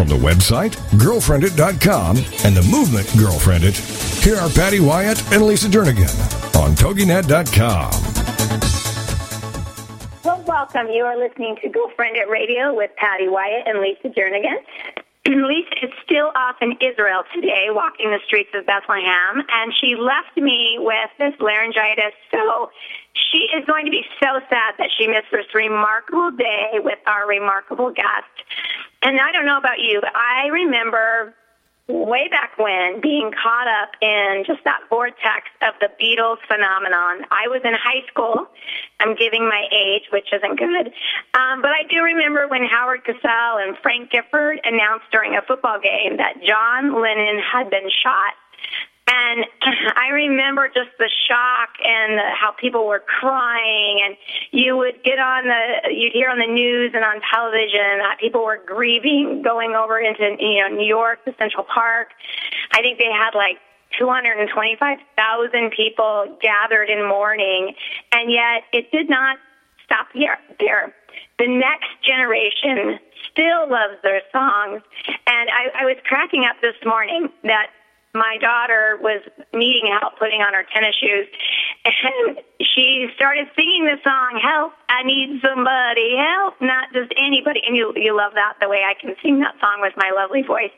From the website, girlfriendit.com, and the movement Girlfriendit, here are Patty Wyatt and Lisa Jernigan on TogiNet.com. Well, welcome. You are listening to Girlfriendit Radio with Patty Wyatt and Lisa Jernigan. Lisa is still off in Israel today, walking the streets of Bethlehem, and she left me with this laryngitis. So she is going to be so sad that she missed this remarkable day with our remarkable guest. And I don't know about you, but I remember way back when being caught up in just that vortex of the Beatles phenomenon. I was in high school. I'm giving my age, which isn't good. Um, but I do remember when Howard Cosell and Frank Gifford announced during a football game that John Lennon had been shot and I remember just the shock and the, how people were crying, and you would get on the, you'd hear on the news and on television that people were grieving, going over into you know New York to Central Park. I think they had like 225,000 people gathered in mourning, and yet it did not stop here. There, the next generation still loves their songs, and I, I was cracking up this morning that my daughter was needing help putting on her tennis shoes and she started singing the song help i need somebody help not just anybody. And you you love that the way i can sing that song with my lovely voice.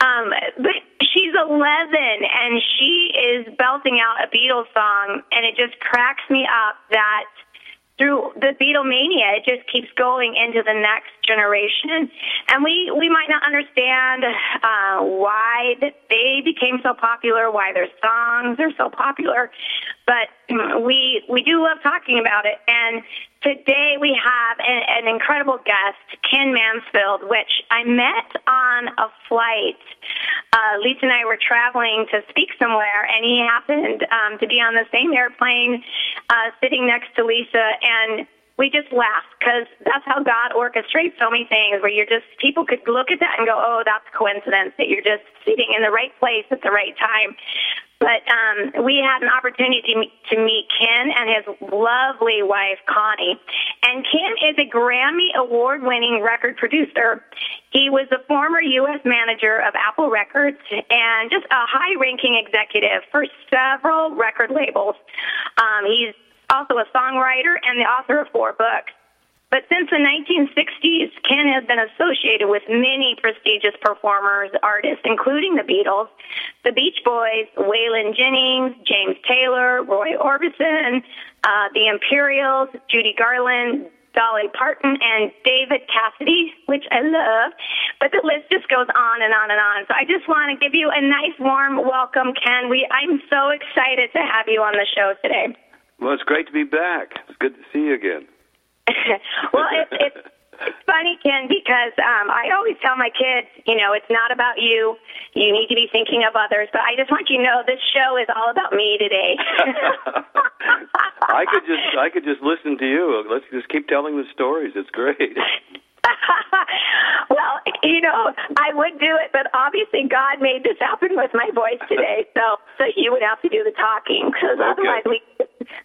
Um but she's 11 and she is belting out a beatles song and it just cracks me up that through the Beatlemania, it just keeps going into the next generation. And we, we might not understand uh, why they became so popular, why their songs are so popular, but we we do love talking about it. And today we have an, an incredible guest, Ken Mansfield, which I met on a flight. Uh, Lisa and I were traveling to speak somewhere, and he happened um, to be on the same airplane, uh, sitting next to Lisa, and we just laughed because that's how God orchestrates so many things where you're just, people could look at that and go, oh, that's coincidence that you're just sitting in the right place at the right time. But um, we had an opportunity to meet, Ken and his lovely wife, Connie. And Ken is a Grammy award winning record producer. He was the former U.S. manager of Apple Records and just a high ranking executive for several record labels. Um, he's also a songwriter and the author of four books. But since the 1960s, Ken has been associated with many prestigious performers, artists, including the Beatles, the Beach Boys, Waylon Jennings, James Taylor, Roy Orbison, uh, the Imperials, Judy Garland, Dolly Parton, and David Cassidy, which I love. But the list just goes on and on and on. So I just want to give you a nice, warm welcome, Ken. We I'm so excited to have you on the show today. Well, it's great to be back. It's good to see you again. well, it, it's it's funny, Ken, because um, I always tell my kids, you know, it's not about you. You need to be thinking of others. But I just want you to know this show is all about me today. I could just I could just listen to you. Let's just keep telling the stories. It's great. well, you know, I would do it, but obviously God made this happen with my voice today, so so you would have to do the talking because okay. otherwise we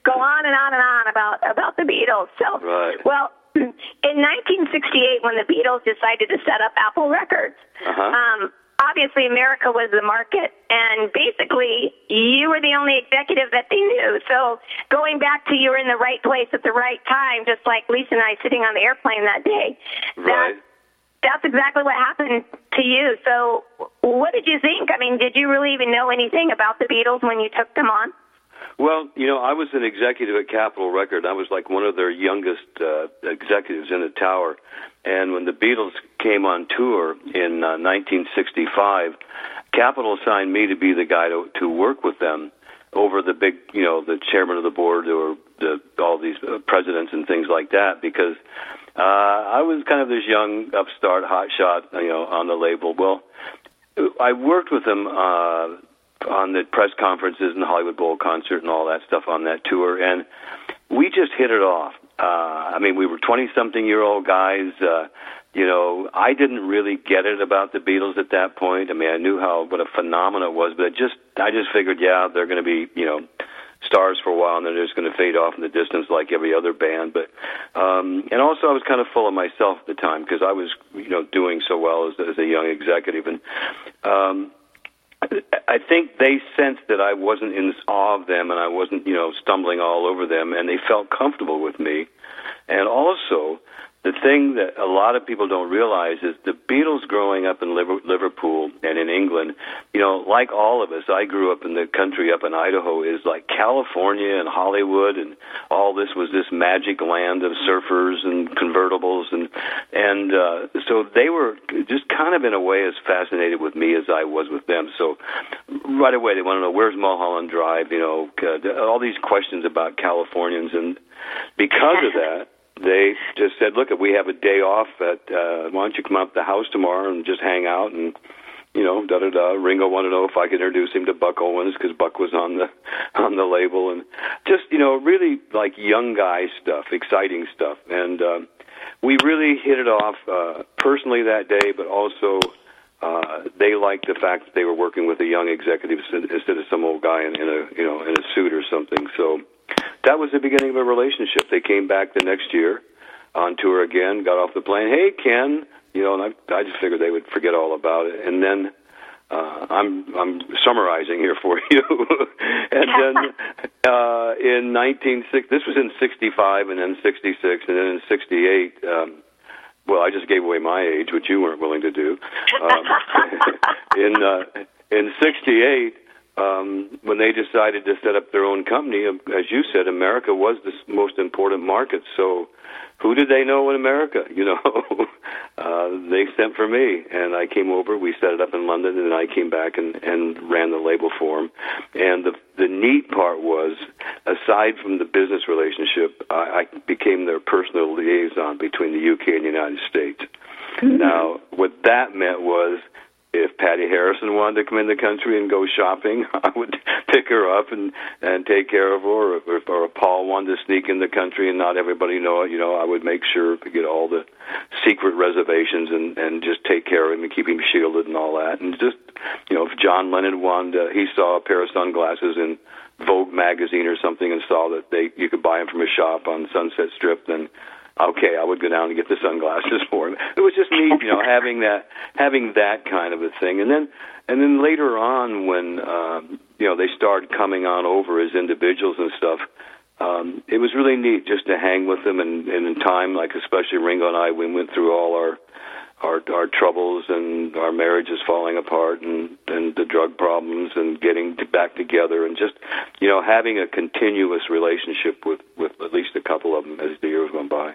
go on and on and on about about the Beatles. So, right. well, in 1968, when the Beatles decided to set up Apple Records, uh-huh. um, obviously America was the market, and basically you were the only executive that they knew. So going back to you were in the right place at the right time, just like Lisa and I sitting on the airplane that day. Right. That, that's exactly what happened to you. So, what did you think? I mean, did you really even know anything about the Beatles when you took them on? Well, you know, I was an executive at Capitol Record. I was like one of their youngest uh, executives in the tower. And when the Beatles came on tour in uh, 1965, Capitol assigned me to be the guy to, to work with them over the big, you know, the chairman of the board or the, all these uh, presidents and things like that because uh, I was kind of this young upstart hotshot, you know, on the label. Well, I worked with them uh, on the press conferences and the Hollywood Bowl concert and all that stuff on that tour, and we just hit it off. Uh, I mean, we were twenty-something-year-old guys. Uh, you know, I didn't really get it about the Beatles at that point. I mean, I knew how what a phenomenon it was, but it just I just figured, yeah, they're going to be, you know, stars for a while, and they're just going to fade off in the distance like every other band. But um, and also, I was kind of full of myself at the time because I was, you know, doing so well as, as a young executive, and um, I think they sensed that I wasn't in awe of them and I wasn't, you know, stumbling all over them, and they felt comfortable with me. And also, the thing that a lot of people don't realize is the Beatles growing up in Liverpool and in England, you know, like all of us, I grew up in the country up in Idaho, is like California and Hollywood and all this was this magic land of surfers and convertibles and and uh, so they were just kind of in a way as fascinated with me as I was with them. So right away they want to know where's Mulholland Drive, you know, uh, all these questions about Californians and because of that they just said, "Look, if we have a day off, at uh, why don't you come up to the house tomorrow and just hang out and." You know, da da da. Ringo wanted to know if I could introduce him to Buck Owens because Buck was on the on the label, and just you know, really like young guy stuff, exciting stuff, and uh, we really hit it off uh, personally that day, but also uh, they liked the fact that they were working with a young executive instead of some old guy in, in a you know in a suit or something. So that was the beginning of a relationship. They came back the next year on tour again, got off the plane. Hey, Ken, you know, and I, I just figured they would forget all about it. And then uh, I'm I'm summarizing here for you. and then uh, in 1960, this was in 65, and then 66, and then in 68. Um, well, I just gave away my age, which you weren't willing to do. Um, in uh, in '68, um, when they decided to set up their own company, um, as you said, America was the most important market. So, who did they know in America? You know, uh, they sent for me, and I came over. We set it up in London, and I came back and, and ran the label for them. And the the neat part was, aside from the business relationship, I, I became their personal liaison between the UK and the United States. Mm-hmm. Now, what that meant was if Pattie Harrison wanted to come in the country and go shopping, I would pick her up and and take care of her. Or if, or if Paul wanted to sneak in the country and not everybody know it, you know, I would make sure to get all the secret reservations and and just take care of him and keep him shielded and all that. And just you know, if John Lennon wanted, uh, he saw a pair of sunglasses in Vogue magazine or something and saw that they you could buy them from a shop on Sunset Strip, then okay, I would go down and get the sunglasses for him. It was just neat, you know, having that having that kind of a thing. And then and then later on when uh, you know they started coming on over as individuals and stuff, um, it was really neat just to hang with them and, and in time, like especially Ringo and I, we went through all our our our troubles and our marriages falling apart and and the drug problems and getting back together and just you know having a continuous relationship with with at least a couple of them as the years went by.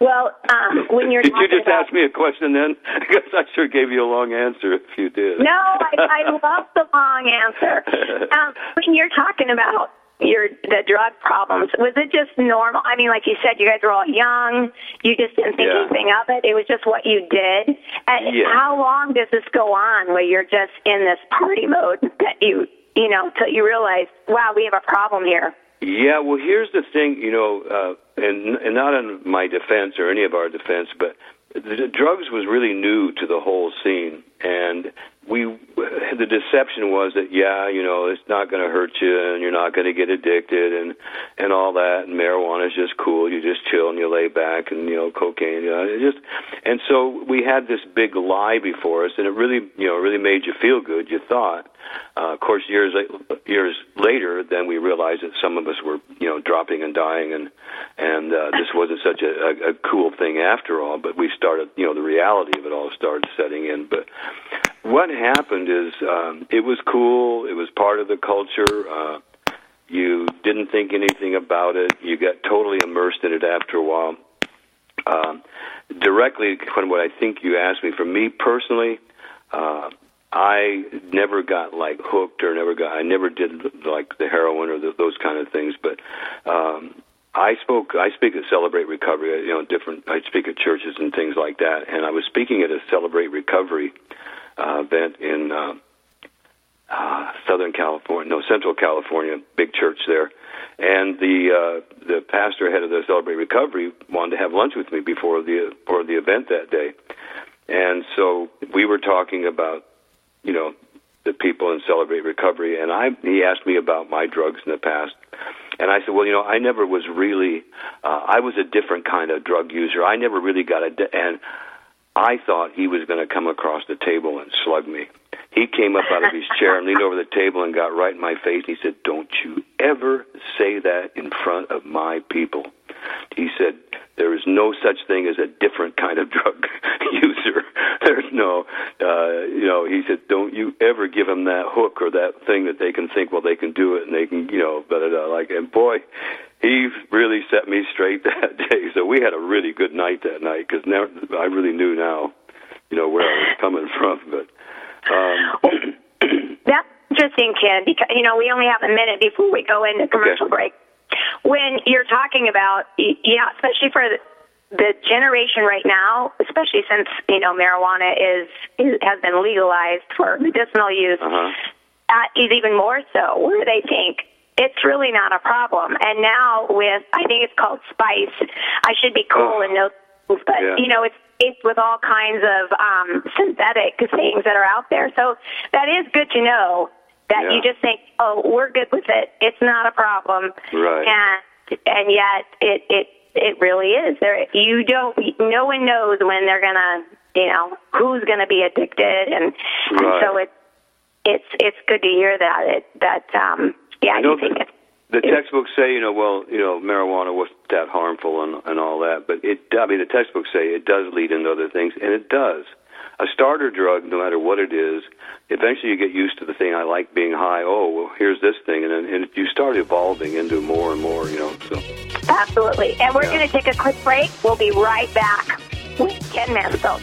Well, um, when you're did you just about... ask me a question then? Because I sure gave you a long answer if you did. No, I, I love the long answer. Um, when you're talking about your the drug problems, was it just normal? I mean, like you said, you guys were all young. You just didn't think yeah. anything of it. It was just what you did. And yeah. how long does this go on, where you're just in this party mode that you you know till you realize, wow, we have a problem here. Yeah, well, here's the thing, you know, uh, and, and not in my defense or any of our defense, but the drugs was really new to the whole scene, and we the deception was that yeah, you know, it's not going to hurt you, and you're not going to get addicted, and and all that. And marijuana is just cool. You just chill and you lay back, and you know, cocaine. You know, it just and so we had this big lie before us, and it really, you know, really made you feel good. You thought. Uh, of course, years years later, then we realized that some of us were, you know, dropping and dying, and and uh, this wasn't such a, a, a cool thing after all. But we started, you know, the reality of it all started setting in. But what happened is um, it was cool. It was part of the culture. Uh, you didn't think anything about it. You got totally immersed in it after a while. Um, directly from what I think you asked me, for me personally, uh, I never got like hooked or never got. I never did like the heroin or the, those kind of things. But um, I spoke. I speak at Celebrate Recovery. You know, different. I speak at churches and things like that. And I was speaking at a Celebrate Recovery uh, event in uh, uh, Southern California, no Central California, big church there. And the uh, the pastor head of the Celebrate Recovery wanted to have lunch with me before the before the event that day. And so we were talking about, you know, the people in Celebrate Recovery, and I he asked me about my drugs in the past, and I said, well, you know, I never was really, uh, I was a different kind of drug user. I never really got a, and I thought he was going to come across the table and slug me. He came up out of his chair and leaned over the table and got right in my face. He said, "Don't you ever say that in front of my people." He said, "There is no such thing as a different kind of drug user. There's no, uh, you know." He said, "Don't you ever give them that hook or that thing that they can think, well, they can do it and they can, you know, but uh, like." And boy, he really set me straight that day. So we had a really good night that night because now I really knew now, you know, where I was coming from. But um, that's interesting, Ken. Because you know we only have a minute before we go into commercial okay. break. When you're talking about, yeah, especially for the, the generation right now, especially since you know marijuana is, is has been legalized for medicinal use, uh-huh. that is even more so. Where do they think it's really not a problem. And now with, I think it's called Spice. I should be cool Oh. and know things, but Yeah. you know, it's it's with all kinds of um, synthetic things that are out there. So that is good to know that Yeah. you just think, oh, we're good with it. It's not a problem. Right. And and yet it it it really is. There you don't. No one knows when they're gonna. You know who's gonna be addicted, and, and so it it's it's good to hear that it that um yeah I you know think that it the textbooks say, you know, well, you know, marijuana wasn't that harmful and and all that, but it. I mean, the textbooks say it does lead into other things, and it does. A starter drug, no matter what it is, eventually you get used to the thing. I like being high. Oh, well, here's this thing, and then and you start evolving into more and more. You know, so absolutely. And we're Yeah. going to take a quick break. We'll be right back with Ken Mansfield.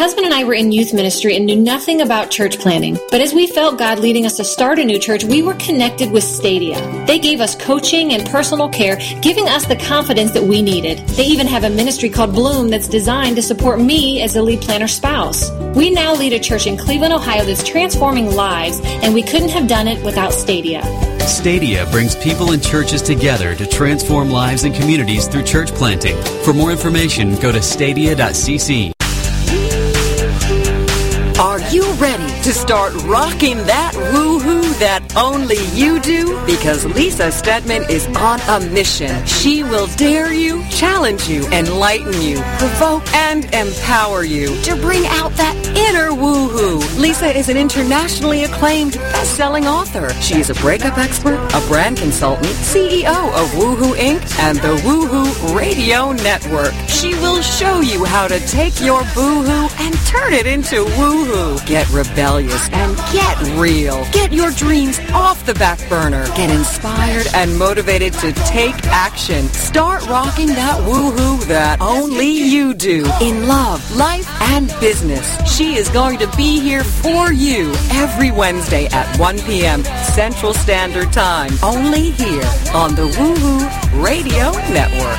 Husband and I were in youth ministry and knew nothing about church planning. But as we felt God leading us to start a new church, we were connected with Stadia. They gave us coaching and personal care, giving us the confidence that we needed. They even have a ministry called Bloom that's designed to support me as a lead planner spouse. We now lead a church in Cleveland, Ohio that's transforming lives, and we couldn't have done it without Stadia. Stadia brings people and churches together to transform lives and communities through church planting. For more information, go to stadia.cc. Are you ready to start rocking that woohoo that only you do? Because Lisa Steadman is on a mission. She will dare you, challenge you, enlighten you, provoke and empower you to bring out that inner woohoo. Lisa is an internationally acclaimed best-selling author. She is a breakup expert, a brand consultant, CEO of Woohoo Inc. and the Woohoo Radio Network. She will show you how to take your boohoo and turn it into woohoo. Get rebellious and get real. Get your dream dreams off the back burner. Get inspired and motivated to take action. Start rocking that woohoo that only you do in love, life, and business. She is going to be here for you every Wednesday at 1 p.m. Central Standard Time. Only here on the Woohoo Radio Network.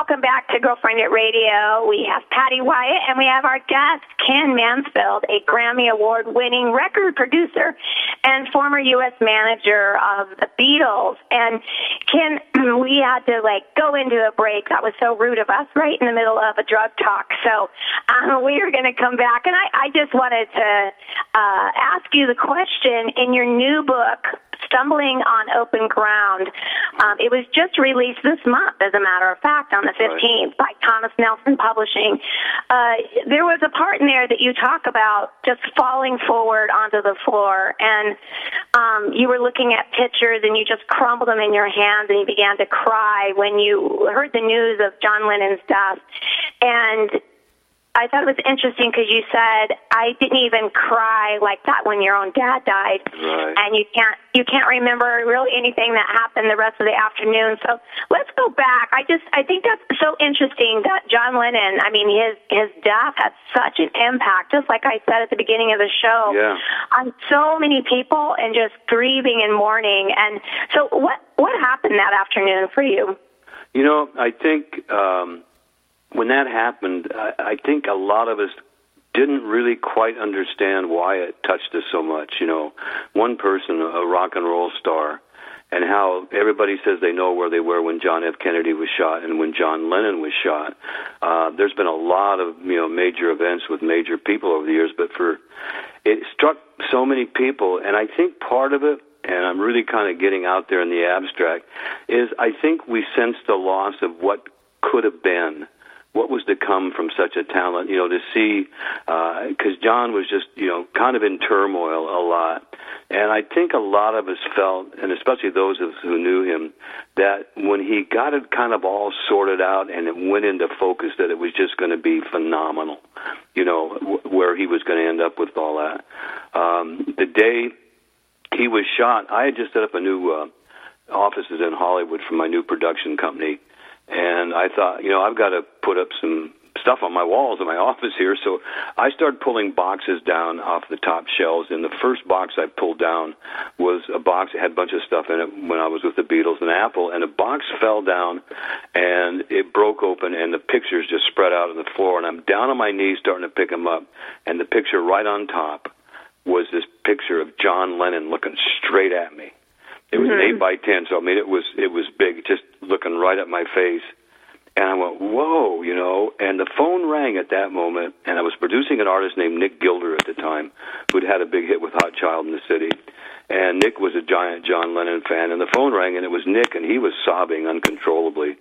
Welcome back to Girlfriendit Radio. We have Patty Wyatt and we have our guest, Ken Mansfield, a Grammy Award winning record producer and former U.S. manager of the Beatles. And Ken, we had to like go into a break. That was so rude of us right in the middle of a drug talk. So um, we are going to come back. And I, I just wanted to uh, ask you the question in your new book, Stumbling on Open Ground. Um, it was just released this month, as a matter of fact, on the 15th by Thomas Nelson Publishing. Uh, there was a part in there that you talk about just falling forward onto the floor, and um, you were looking at pictures and you just crumbled them in your hands and you began to cry when you heard the news of John Lennon's death. And I thought it was interesting because you said I didn't even cry like that when your own dad died, Right. and you can't you can't remember really anything that happened the rest of the afternoon. So let's go back. I just I think that's so interesting that John Lennon. I mean, his his death had such an impact, just like I said at the beginning of the show, Yeah. on so many people and just grieving and mourning. And so what what happened that afternoon for you? You know, I think um, when that happened, I, I think a lot of us didn't really quite understand why it touched us so much. You know, one person, a rock and roll star, and how everybody says they know where they were when John F. Kennedy was shot and when John Lennon was shot. Uh, there's been a lot of you know major events with major people over the years, but for it struck so many people, and I think part of it and I'm really kind of getting out there in the abstract, is I think we sensed the loss of what could have been, what was to come from such a talent. You know, to see, because John was just, you know, kind of in turmoil a lot. And I think a lot of us felt, and especially those of us who knew him, that when he got it kind of all sorted out and it went into focus, that it was just going to be phenomenal, you know, w- where he was going to end up with all that. Um, the day he was shot, I had just set up a new uh, offices in Hollywood for my new production company, and I thought, you know, I've got to put up some stuff on my walls in my office here. So I started pulling boxes down off the top shelves, and the first box I pulled down was a box that had a bunch of stuff in it when I was with the Beatles and Apple, and a box fell down, and it broke open, and the pictures just spread out on the floor, and I'm down on my knees starting to pick them up, and the picture right on top was this picture of John Lennon looking straight at me. It was an mm-hmm. eight by ten, so I mean it was it was big, just looking right at my face. And I went, whoa, you know. And the phone rang at that moment, and I was producing an artist named Nick Gilder at the time, who'd had a big hit with Hot Child in the City. And Nick was a giant John Lennon fan, and the phone rang, and it was Nick, and he was sobbing uncontrollably,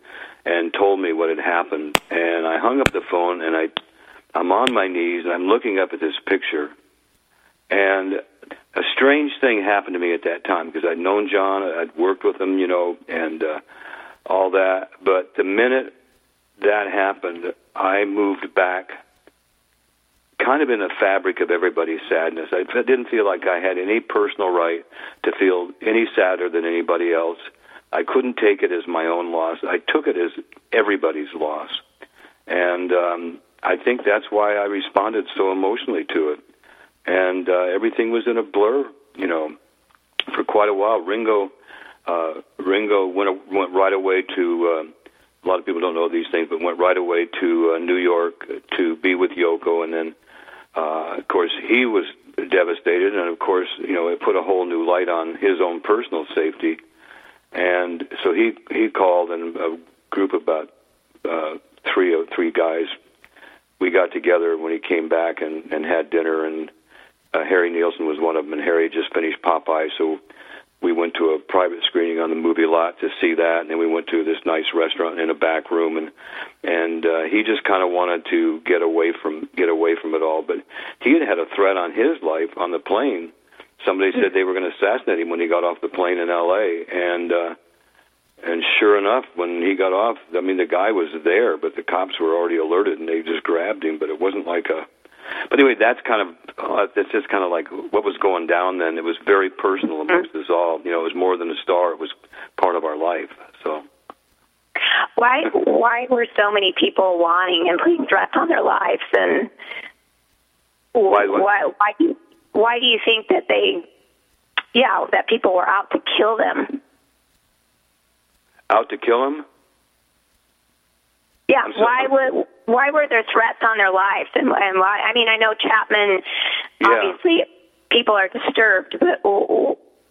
and told me what had happened. And I hung up the phone, and I, I'm on my knees, and I'm looking up at this picture, and a strange thing happened to me at that time because I'd known John, I'd worked with him, you know, and uh, all that. But the minute that happened, I moved back, kind of in the fabric of everybody's sadness. I didn't feel like I had any personal right to feel any sadder than anybody else. I couldn't take it as my own loss. I took it as everybody's loss, and um, I think that's why I responded so emotionally to it and uh, everything was in a blur, you know, for quite a while. Ringo, uh, Ringo went went right away to. Uh, a lot of people don't know these things, but went right away to uh, New York to be with Yoko, and then, uh, of course, he was devastated, and of course, you know, it put a whole new light on his own personal safety, and so he he called, and a group of about uh, three three guys, we got together when he came back and and had dinner and uh, Harry Nilsson was one of them, and Harry just finished Popeye, so we went to a private screening on the movie lot to see that, and then we went to this nice restaurant in a back room, and and uh, he just kind of wanted to get away from get away from it all. But he had had a threat on his life on the plane. Somebody said they were going to assassinate him when he got off the plane in L.A. and. uh and sure enough, when he got off, I mean, the guy was there, but the cops were already alerted, and they just grabbed him. But it wasn't like a but anyway, that's kind of uh, that's just kind of like what was going down then. It was very personal amongst us all. You know, it was more than a star; it was part of our life. So. Why why were so many people wanting and putting threats on their lives and why why why do why do you think that they yeah that people were out to kill them? Out to kill them? Yeah, why would why were there threats on their lives and and why? I mean, I know Chapman. Yeah. Obviously, people are disturbed, but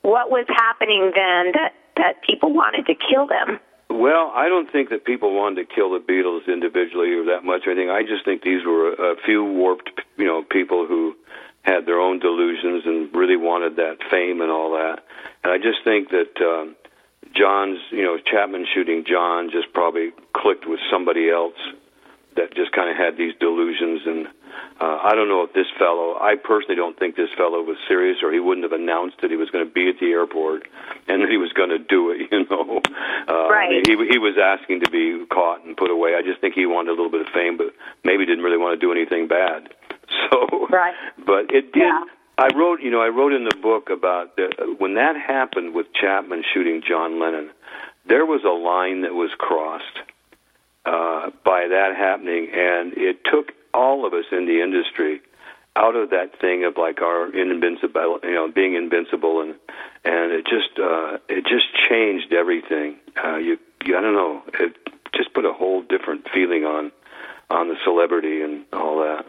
what was happening then that that people wanted to kill them? Well, I don't think that people wanted to kill the Beatles individually or that much or anything. I just think these were a few warped, you know, people who had their own delusions and really wanted that fame and all that. And I just think that um, John's, you know, Chapman shooting John just probably clicked with somebody else that just kind of had these delusions. And uh, I don't know if this fellow, I personally don't think this fellow was serious, or he wouldn't have announced that he was going to be at the airport and that he was going to do it. You know, uh, right? He he was asking to be caught and put away. I just think he wanted a little bit of fame, but maybe didn't really want to do anything bad. So, right. But it did. Yeah. I wrote, you know, I wrote in the book about the, when that happened with Chapman shooting John Lennon. There was a line that was crossed uh, by that happening, and it took all of us in the industry out of that thing of like our invincible, you know, being invincible, and and it just uh, it just changed everything. Uh, you, you, I don't know, it just put a whole different feeling on on the celebrity and all that.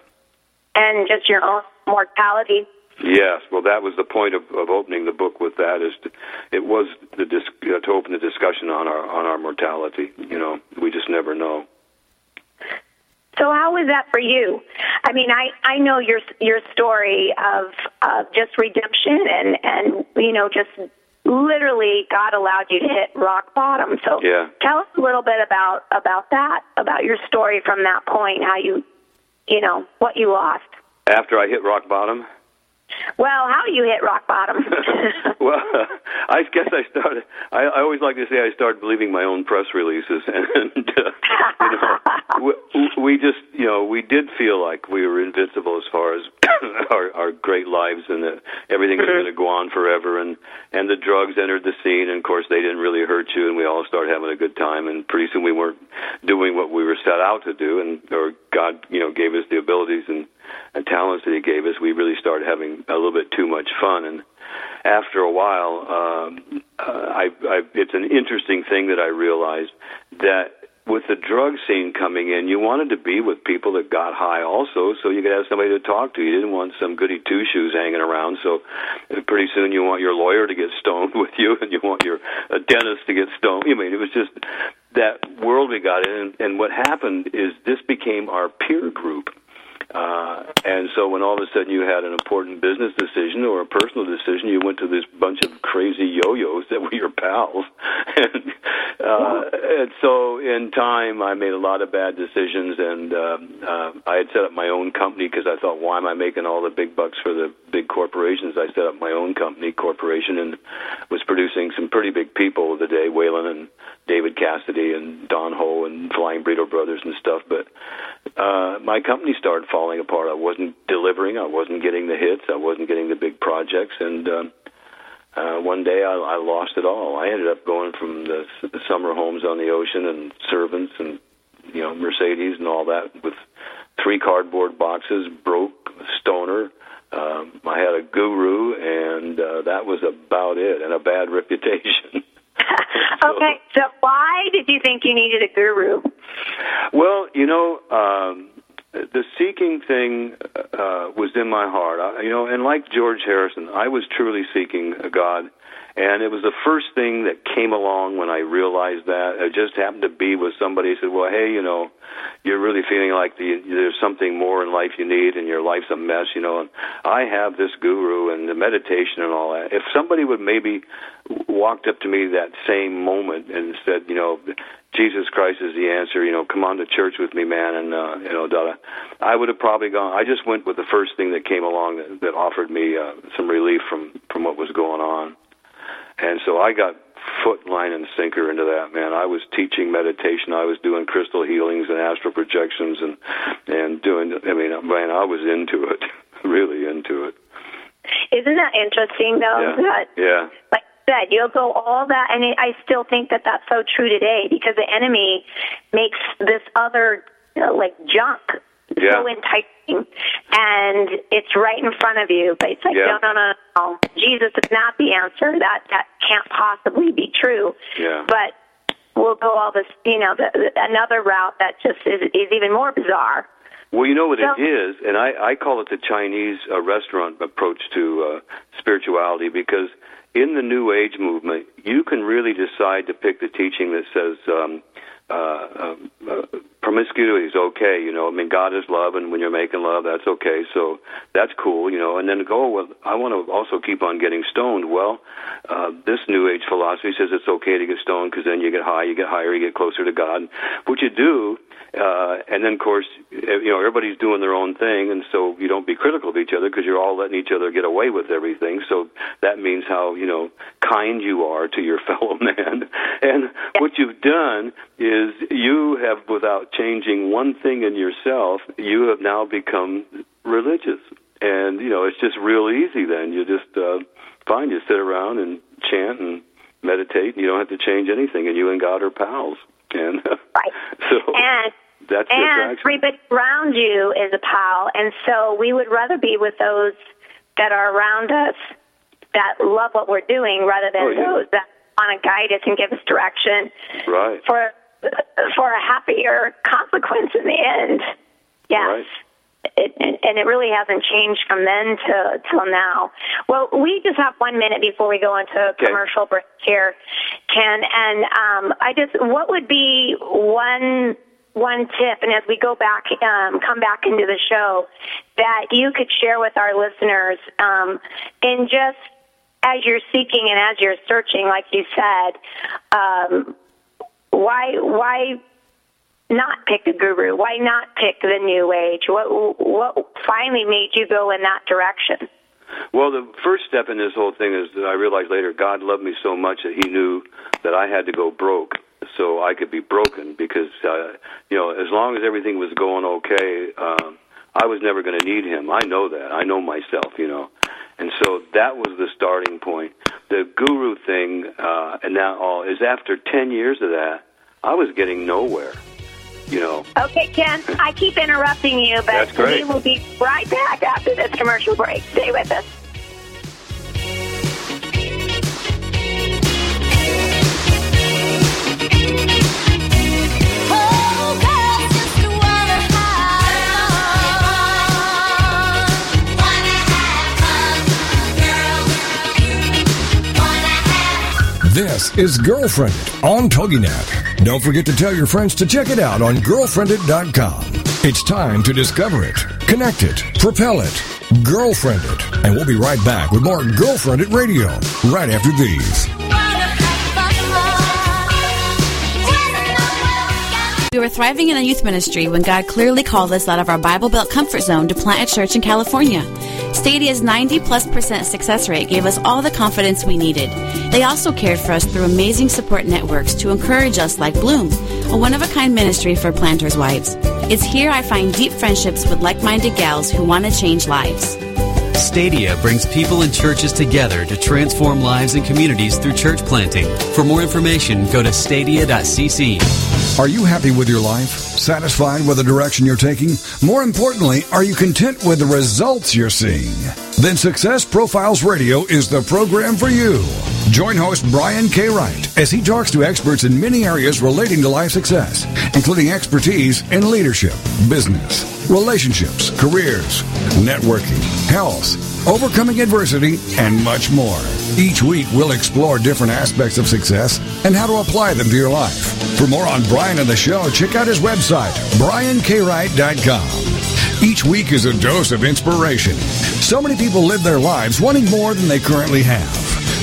And just your own mortality Yes, well, that was the point of, of opening the book with that. Is to, it was the dis, uh, to open the discussion on our on our mortality. You know, we just never know. So how was that for you? I mean, I I know your your story of of just redemption and and you know just literally God allowed you to hit rock bottom. So yeah. tell us a little bit about about that, about your story from that point, how you you know what you lost after I hit rock bottom. Well, how do you hit rock bottom? well, I guess I started. I, I always like to say I started believing my own press releases, and uh, you know, we, we just, you know, we did feel like we were invincible as far as our, our great lives, and that everything was Mm-hmm. going to go on forever. And and the drugs entered the scene, and of course they didn't really hurt you, and we all started having a good time. And pretty soon we weren't doing what we were set out to do, and or God, you know, gave us the abilities and and talents that he gave us, we really started having a little bit too much fun. And after a while, um, uh, I, I, it's an interesting thing that I realized that with the drug scene coming in, you wanted to be with people that got high also, so you could have somebody to talk to. You didn't want some goody two shoes hanging around. So pretty soon you want your lawyer to get stoned with you, and you want your uh, dentist to get stoned. I mean, it was just that world we got in. And, and what happened is this became our peer group. Uh, and so when all of a sudden you had an important business decision or a personal decision, you went to this bunch of crazy yo-yos that were your pals. and, uh, and so in time, I made a lot of bad decisions, and uh, uh, I had set up my own company because I thought, why am I making all the big bucks for the big corporations? I set up my own company, corporation, and was producing some pretty big people of the day, Waylon and David Cassidy and Don Ho and Flying Burrito Brothers and stuff. But uh, my company started falling apart. I wasn't delivering. I wasn't getting the hits. I wasn't getting the big projects. And uh, uh, one day I, I lost it all. I ended up going from the, the summer homes on the ocean and servants and you know Mercedes and all that with three cardboard boxes, broke, stoner. Um, I had a guru, and uh, that was about it, and a bad reputation. okay, so why did you think you needed a guru? Well, you know, um, the seeking thing uh, was in my heart. I, you know, and like George Harrison, I was truly seeking a God and it was the first thing that came along when I realized that. It just happened to be with somebody who said, "Well, hey, you know, you're really feeling like the, there's something more in life you need, and your life's a mess, you know." And I have this guru and the meditation and all that. If somebody would maybe walked up to me that same moment and said, you know, Jesus Christ is the answer. You know, come on to church with me, man, and uh, you know, da, da. I would have probably gone. I just went with the first thing that came along that, that offered me uh, some relief from from what was going on. And so I got foot, line, and sinker into that, man. I was teaching meditation. I was doing crystal healings and astral projections and, and doing, I mean, man, I was into it, really into it. Isn't that interesting, though? Yeah. That, yeah. Like said, you'll go all that, and I still think that that's so true today because the enemy makes this other, you know, like junk Yeah. so enticing, and it's right in front of you. But it's like, Yeah. no, no, no, no. Jesus is not the answer. That that can't possibly be true. Yeah. But we'll go all this, you know, the, the, another route that just is, is even more bizarre. Well, you know what So- it is, and I, I call it the Chinese uh, restaurant approach to uh, spirituality because in the New Age movement, you can really decide to pick the teaching that says um, uh, um, uh, promiscuity is okay. You know, I mean, God is love, and when you're making love, that's okay. So that's cool. You know, and then go. Well, I want to also keep on getting stoned. Well, uh, this New Age philosophy says it's okay to get stoned because then you get high, you get higher, you get closer to God. What you do uh, and then, of course, you know everybody's doing their own thing, and so you don't be critical of each other because you're all letting each other get away with everything. So that means how you know kind you are to your fellow man. And what you've done is you have, without changing one thing in yourself, you have now become religious. And you know it's just real easy. Then you just uh, fine. You sit around and chant and meditate, and you don't have to change anything. And you and God are pals. And Right. so And that's the and everybody around you is a pal, and so we would rather be with those that are around us that love what we're doing rather than Oh, yeah. those that want to guide us and give us direction Right. for for a happier consequence in the end. Yes. Right. It, and and it really hasn't changed from then to till now. Well, we just have one minute before we go into Okay. commercial break here, Ken. And um, I just, what would be one one tip? And as we go back, um, come back into the show, that you could share with our listeners, um, in just as you're seeking and as you're searching, like you said, um, why why not pick a guru? Why not pick the new age? What what finally made you go in that direction? Well, the first step in this whole thing is that I realized later God loved me so much that He knew that I had to go broke so I could be broken because, uh, you know, as long as everything was going okay, um, I was never going to need Him. I know that. I know myself, you know. And so that was the starting point. The guru thing, uh, and now all is after 10 years of that, I was getting nowhere, you know. Okay, Ken, I keep interrupting you, but That's great. we will be right back after this commercial break. Stay with us. This is Girlfriend on TogiNet. Don't forget to tell your friends to check it out on girlfriendit.com. It's time to discover it, connect it, propel it, Girlfriendit. And we'll be right back with more Girlfriendit Radio right after these. We were thriving in a youth ministry when God clearly called us out of our Bible Belt comfort zone to plant a church in California. Stadia's 90 plus percent success rate gave us all the confidence we needed. They also cared for us through amazing support networks to encourage us like Bloom, a one of a kind ministry for planters' wives. It's here I find deep friendships with like minded gals who want to change lives. Stadia brings people and churches together to transform lives and communities through church planting. For more information, go to stadia.cc. Are you happy with your life? Satisfied with the direction you're taking? More importantly, are you content with the results you're seeing? Then Success Profiles Radio is the program for you. Join host Brian K. Wright as he talks to experts in many areas relating to life success, including expertise in leadership, business, relationships, careers, networking, health, overcoming adversity, and much more. Each week, we'll explore different aspects of success and how to apply them to your life. For more on Brian and the show, check out his website, briankwright.com. Each week is a dose of inspiration. So many people live their lives wanting more than they currently have.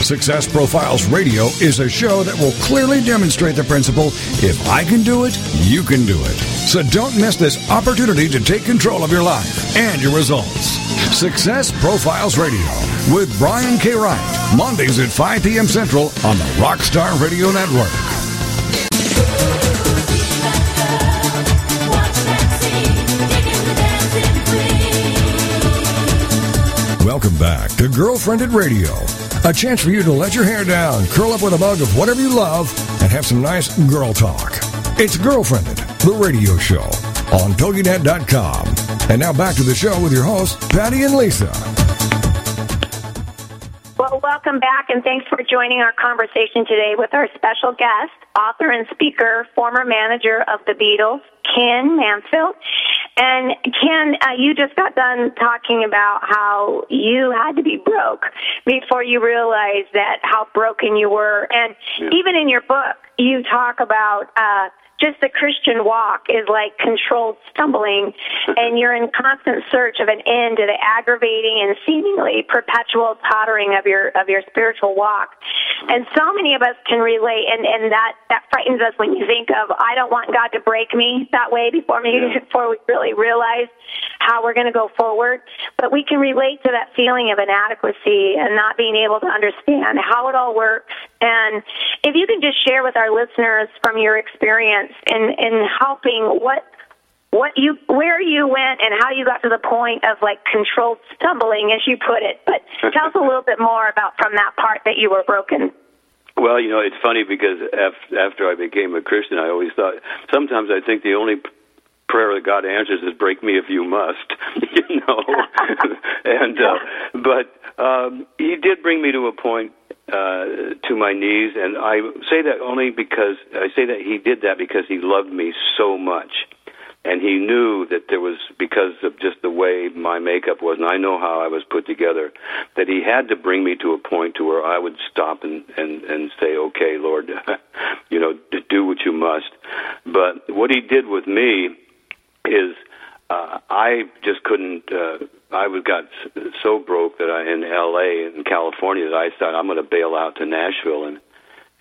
Success Profiles Radio is a show that will clearly demonstrate the principle if I can do it, you can do it. So don't miss this opportunity to take control of your life and your results. Success Profiles Radio with Brian K. Wright, Mondays at 5 p.m. Central on the Rockstar Radio Network. Welcome back to Girlfriendit Radio. A chance for you to let your hair down, curl up with a mug of whatever you love, and have some nice girl talk. It's Girlfriendit, the radio show on TogiNet.com. And now back to the show with your hosts, Patty and Lisa. Well, welcome back, and thanks for joining our conversation today with our special guest, author and speaker, former manager of the Beatles, Ken Mansfield. And Ken, uh, you just got done talking about how you had to be broke before you realized that how broken you were. And Yeah. even in your book, you talk about uh, just the Christian walk is like controlled stumbling, and you're in constant search of an end to the aggravating and seemingly perpetual tottering of your of your spiritual walk. And so many of us can relate, and and that that frightens us when you think of I don't want God to break me that way before me before we really realize how we're going to go forward. But we can relate to that feeling of inadequacy and not being able to understand how it all works. And if you can just share with our listeners from your experience in in helping what what you where you went and how you got to the point of like controlled stumbling as you put it but tell us a little bit more about from that part that you were broken Well, you know, it's funny because af- after I became a Christian, I always thought sometimes I think the only prayer that God answers is "Break me if you must," you know. and uh, but um, He did bring me to a point uh, to my knees, and I say that only because I say that He did that because He loved me so much. And he knew that there was, because of just the way my makeup was, and I know how I was put together, that he had to bring me to a point to where I would stop and and and say, "Okay, Lord, you know, do what you must." But what he did with me is uh, I just couldn't. Uh, I was got so broke that I in L.A. in California that I thought I'm going to bail out to Nashville and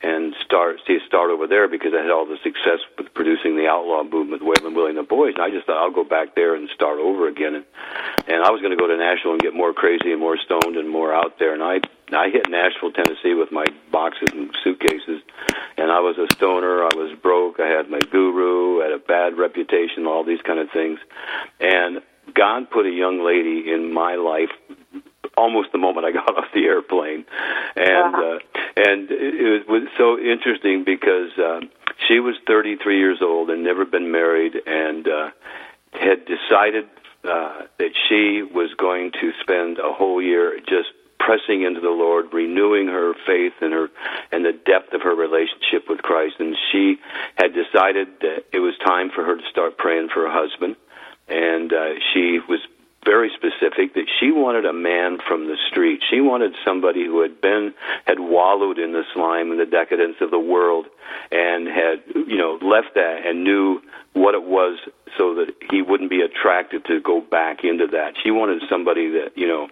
and start see start over there because I had all the success with producing the outlaw movement, Waylon Willie and the Boys. And I just thought I'll go back there and start over again. And and I was going to go to Nashville and get more crazy and more stoned and more out there. And I I hit Nashville, Tennessee with my boxes and suitcases, and I was a stoner. I was broke. I had my guru, I had a bad reputation, all these kind of things. And God put a young lady in my life almost the moment I got off the airplane, and uh, and it was so interesting because uh, she was 33 years old and never been married, and uh, had decided uh, that she was going to spend a whole year just pressing into the Lord, renewing her faith and her and the depth of her relationship with Christ. And she had decided that it was time for her to start praying for her husband. And uh, she was very specific that she wanted a man from the street. She wanted somebody who had been had wallowed in the slime and the decadence of the world and had you know left that and knew what it was so that he wouldn't be attracted to go back into that. She wanted somebody that, you know,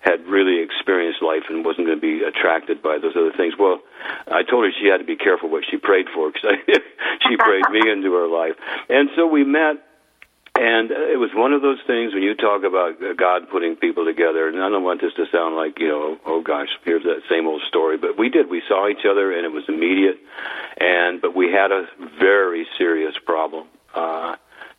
had really experienced life and wasn't going to be attracted by those other things. Well, I told her she had to be careful what she prayed for because she prayed me into her life. And so we met and it was one of those things when you talk about God putting people together, and I don't want this to sound like, you know, oh gosh, here's that same old story, but we did. We saw each other and it was immediate, and, but we had a very serious problem. Uh,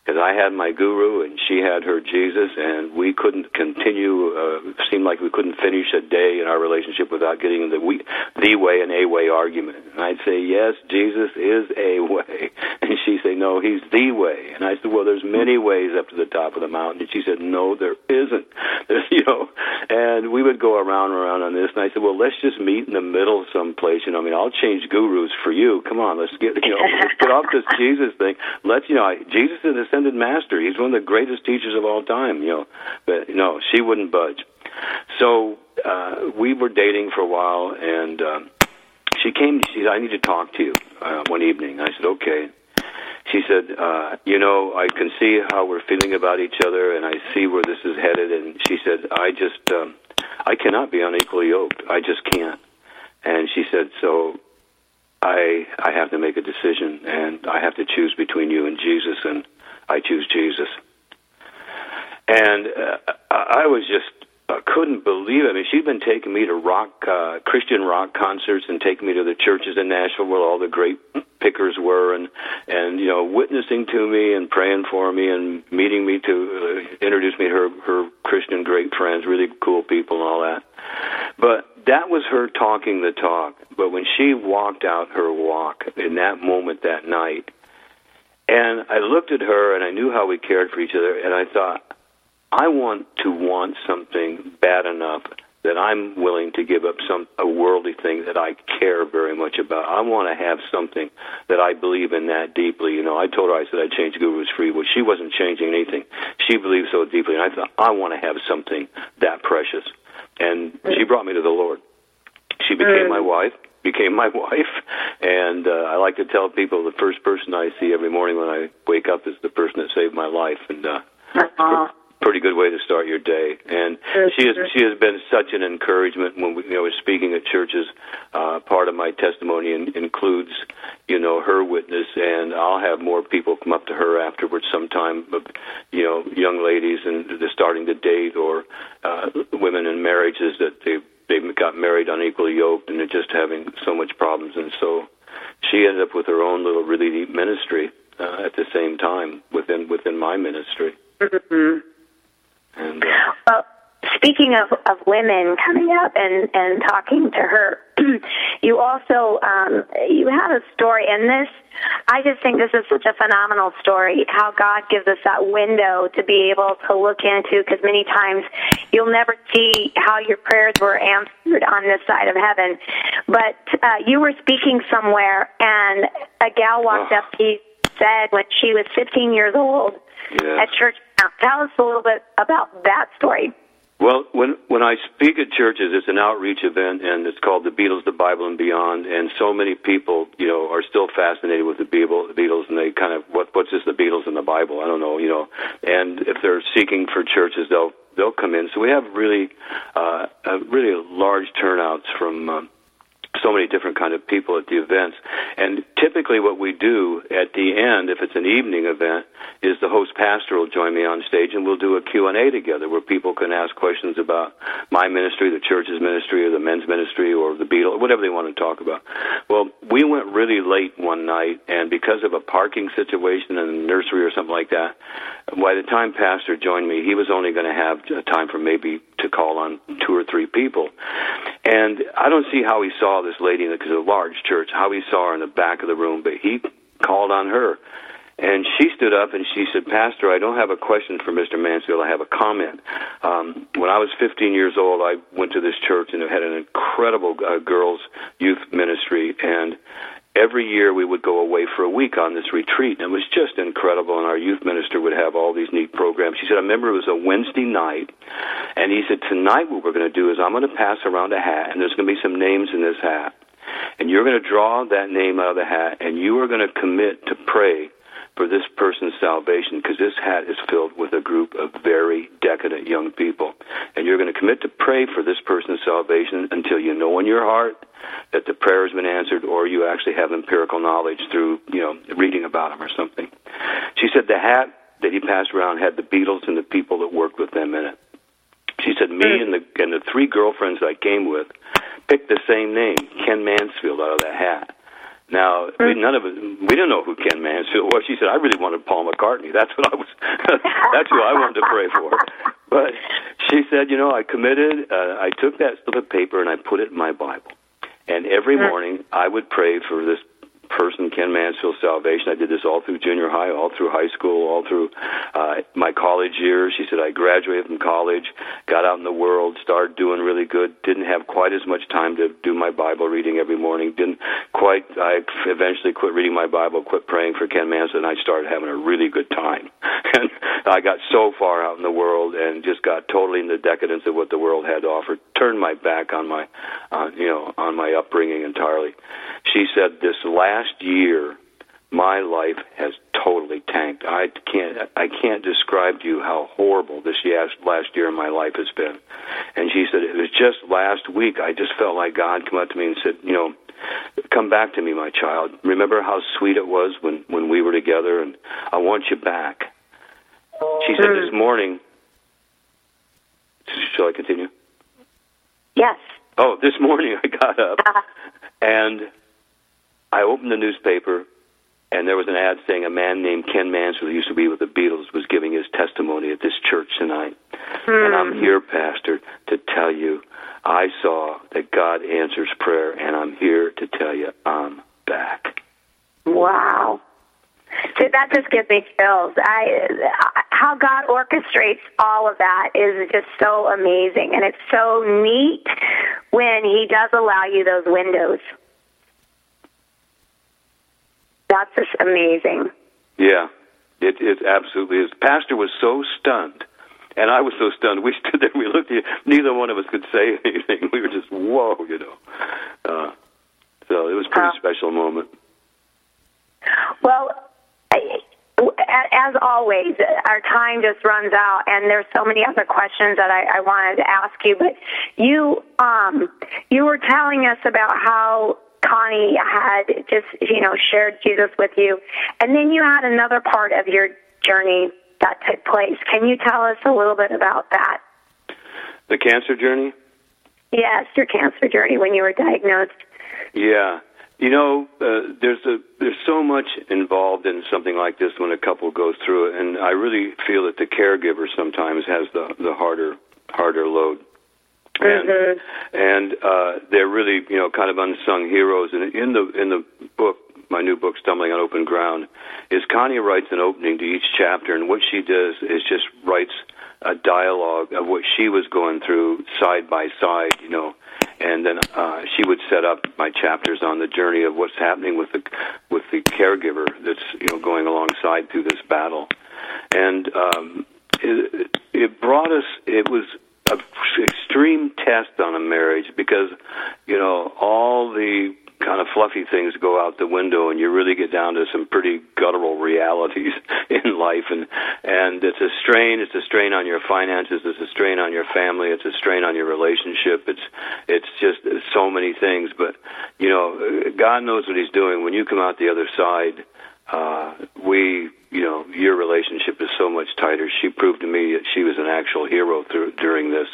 because I had my guru and she had her Jesus, and we couldn't continue. Uh, seemed like we couldn't finish a day in our relationship without getting the we, the way and a way argument. And I'd say, yes, Jesus is a way, and she'd say, no, he's the way. And I said, well, there's many ways up to the top of the mountain. And she said, no, there isn't. There's, you know, and we would go around and around on this. And I said, well, let's just meet in the middle someplace. You know, I mean, I'll change gurus for you. Come on, let's get you know, let's get off this Jesus thing. Let's you know, I, Jesus in a sense ascended master. He's one of the greatest teachers of all time. You know, but no, she wouldn't budge. So uh, we were dating for a while, and um, she came. She said, "I need to talk to you uh, one evening." I said, "Okay." She said, uh, "You know, I can see how we're feeling about each other, and I see where this is headed." And she said, "I just, um, I cannot be unequally yoked. I just can't." And she said, "So I I have to make a decision, and I have to choose between you and Jesus, and I choose Jesus." And uh, I was just I couldn't believe it. I mean, she'd been taking me to rock, uh, Christian rock concerts and taking me to the churches in Nashville where all the great pickers were and, and, you know, witnessing to me and praying for me and meeting me to uh, introduce me to her, her Christian great friends, really cool people and all that. But that was her talking the talk. But when she walked out her walk in that moment that night, and I looked at her and I knew how we cared for each other, and I thought, I want to want something bad enough that I'm willing to give up some a worldly thing that I care very much about. I want to have something that I believe in that deeply. You know, I told her I said I'd change Guru's free. Well, she wasn't changing anything. She believed so deeply, and I thought I want to have something that precious. And she brought me to the Lord. She became my wife became my wife. And uh, I like to tell people the first person I see every morning when I wake up is the person that saved my life. And uh uh-huh pretty good way to start your day. And she has she has been such an encouragement when we you know speaking at churches. Uh, part of my testimony in, includes you know her witness, and I'll have more people come up to her afterwards sometime. You know, young ladies and they're starting to date, or uh, women in marriages that they they got married unequally yoked, and they're just having so much problems, and so. She ended up with her own little really deep ministry uh, at the same time within within my ministry. Mm-hmm. And, uh, well, speaking of, of women coming up and, and talking to her, you also um, you have a story, and this I just think this is such a phenomenal story. How God gives us that window to be able to look into, because many times you'll never see how your prayers were answered on this side of heaven. But uh, you were speaking somewhere, and a gal walked oh. up to you said when she was 15 years old yeah. at church. Tell us a little bit about that story. Well, when when I speak at churches, it's an outreach event, and it's called the Beatles, the Bible, and Beyond. And so many people, you know, are still fascinated with the Beatles, and they kind of what what's this the Beatles and the Bible? I don't know, you know. And if they're seeking for churches, they'll they'll come in. So we have really, uh, a really large turnouts from. Uh, so many different kind of people at the events. And typically what we do at the end, if it's an evening event, is the host pastor will join me on stage and we'll do a Q&A together where people can ask questions about my ministry, the church's ministry, or the men's ministry, or the Beatles, whatever they want to talk about. Well, we went really late one night, and because of a parking situation in a nursery or something like that, by the time pastor joined me, he was only going to have time for maybe to call on two or three people. And I don't see how he saw this lady because a large church, how he saw her in the back of the room, but he called on her. And she stood up and she said, Pastor, I don't have a question for Mr. Mansfield. I have a comment. Um, when I was 15 years old, I went to this church and it had an incredible uh, girls' youth ministry. And every year we would go away for a week on this retreat, and it was just incredible. And our youth minister would have all these neat programs. She said, I remember it was a Wednesday night, and he said, Tonight what we're going to do is I'm going to pass around a hat, and there's going to be some names in this hat. And you're going to draw that name out of the hat, and you are going to commit to pray for this person's salvation because this hat is filled with a group of very decadent young people. And you're going to commit to pray for this person's salvation until you know in your heart that the prayer has been answered or you actually have empirical knowledge through, you know, reading about them or something. She said the hat that he passed around had the Beatles and the people that worked with them in it. She said me and the and the three girlfriends I came with picked the same name, Ken Mansfield, out of that hat. Now, we, none of us, we didn't know who Ken Mansfield was. She said, I really wanted Paul McCartney. That's what I was, that's who I wanted to pray for. But she said, you know, I committed, uh, I took that slip of paper and I put it in my Bible. And every morning I would pray for this person, Ken Mansfield Salvation. I did this all through junior high, all through high school, all through uh, my college years. She said I graduated from college, got out in the world, started doing really good. Didn't have quite as much time to do my Bible reading every morning. Didn't quite. I eventually quit reading my Bible, quit praying for Ken Mansfield, and I started having a really good time. and I got so far out in the world and just got totally in the decadence of what the world had to offer. Turned my back on my, uh, you know, on my upbringing entirely. She said this last year my life has totally tanked. I can't I can't describe to you how horrible this last year of my life has been. And she said it was just last week I just felt like God come up to me and said, you know, come back to me, my child. Remember how sweet it was when when we were together, and I want you back. She said this morning. Shall I continue? Yes. Oh, this morning I got up uh-huh. and I opened the newspaper and there was an ad saying a man named Ken Mansfield, who used to be with the Beatles, was giving his testimony at this church tonight. Mm. And I'm hmm. here, Pastor, to tell you I saw that God answers prayer, and I'm here to tell you I'm back. Wow. See, that just gives me chills. I, how God orchestrates all of that is just so amazing, and it's so neat when He does allow you those windows. That's just amazing. Yeah, it, it absolutely is. Pastor was so stunned, and I was so stunned. We stood there, we looked at you. Neither one of us could say anything. We were just, whoa, you know. Uh, so it was a pretty special moment. Well, as always, our time just runs out, and there's so many other questions that I, I wanted to ask you. But you, um, you were telling us about how Connie had just, you know, shared Jesus with you. And then you had another part of your journey that took place. Can you tell us a little bit about that? The cancer journey? Yes, your cancer journey when you were diagnosed. Yeah. You know, uh, there's a there's so much involved in something like this when a couple goes through it, and I really feel that the caregiver sometimes has the the harder harder load and mm-hmm. and uh, they're really you know kind of unsung heroes. And in the in the book, my new book, Stumbling on Open Ground, is Connie writes an opening to each chapter, and what she does is just writes a dialogue of what she was going through side by side, you know. And then uh, she would set up my chapters on the journey of what's happening with the with the caregiver that's you know going alongside through this battle, and um, it, it brought us. It was a extreme test on a marriage because you know all the kind of fluffy things go out the window and you really get down to some pretty guttural realities in life. And and it's a strain it's a strain on your finances it's a strain on your family it's a strain on your relationship. It's it's just so many things. But you know god knows what he's doing. When you come out the other side uh we you know, your relationship is so much tighter. She proved to me that she was an actual hero through, during this,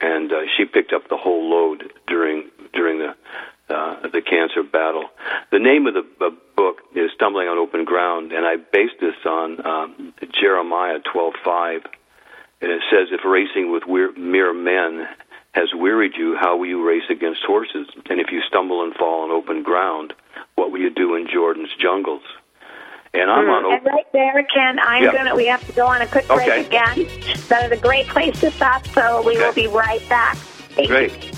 and uh, she picked up the whole load during during the uh, the cancer battle. The name of the uh, book is "Stumbling on Open Ground," and I based this on um, Jeremiah twelve five, and it says, "If racing with mere men." Has wearied you, how will you race against horses? And if you stumble and fall on open ground, what will you do in Jordan's jungles? And I'm on. Mm, and right there, Ken, I'm yeah. gonna. We have to go on a quick break okay. again. That is a great place to stop. So we okay. will be right back. Thank great. You.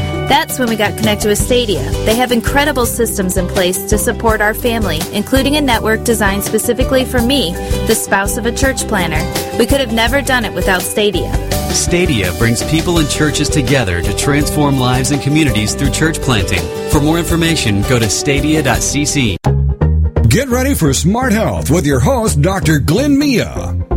That's when we got connected with Stadia. They have incredible systems in place to support our family, including a network designed specifically for me, the spouse of a church planner. We could have never done it without Stadia. Stadia brings people and churches together to transform lives and communities through church planting. For more information, go to stadia.cc. Get ready for Smart Health with your host, Dr. Glenn Mia.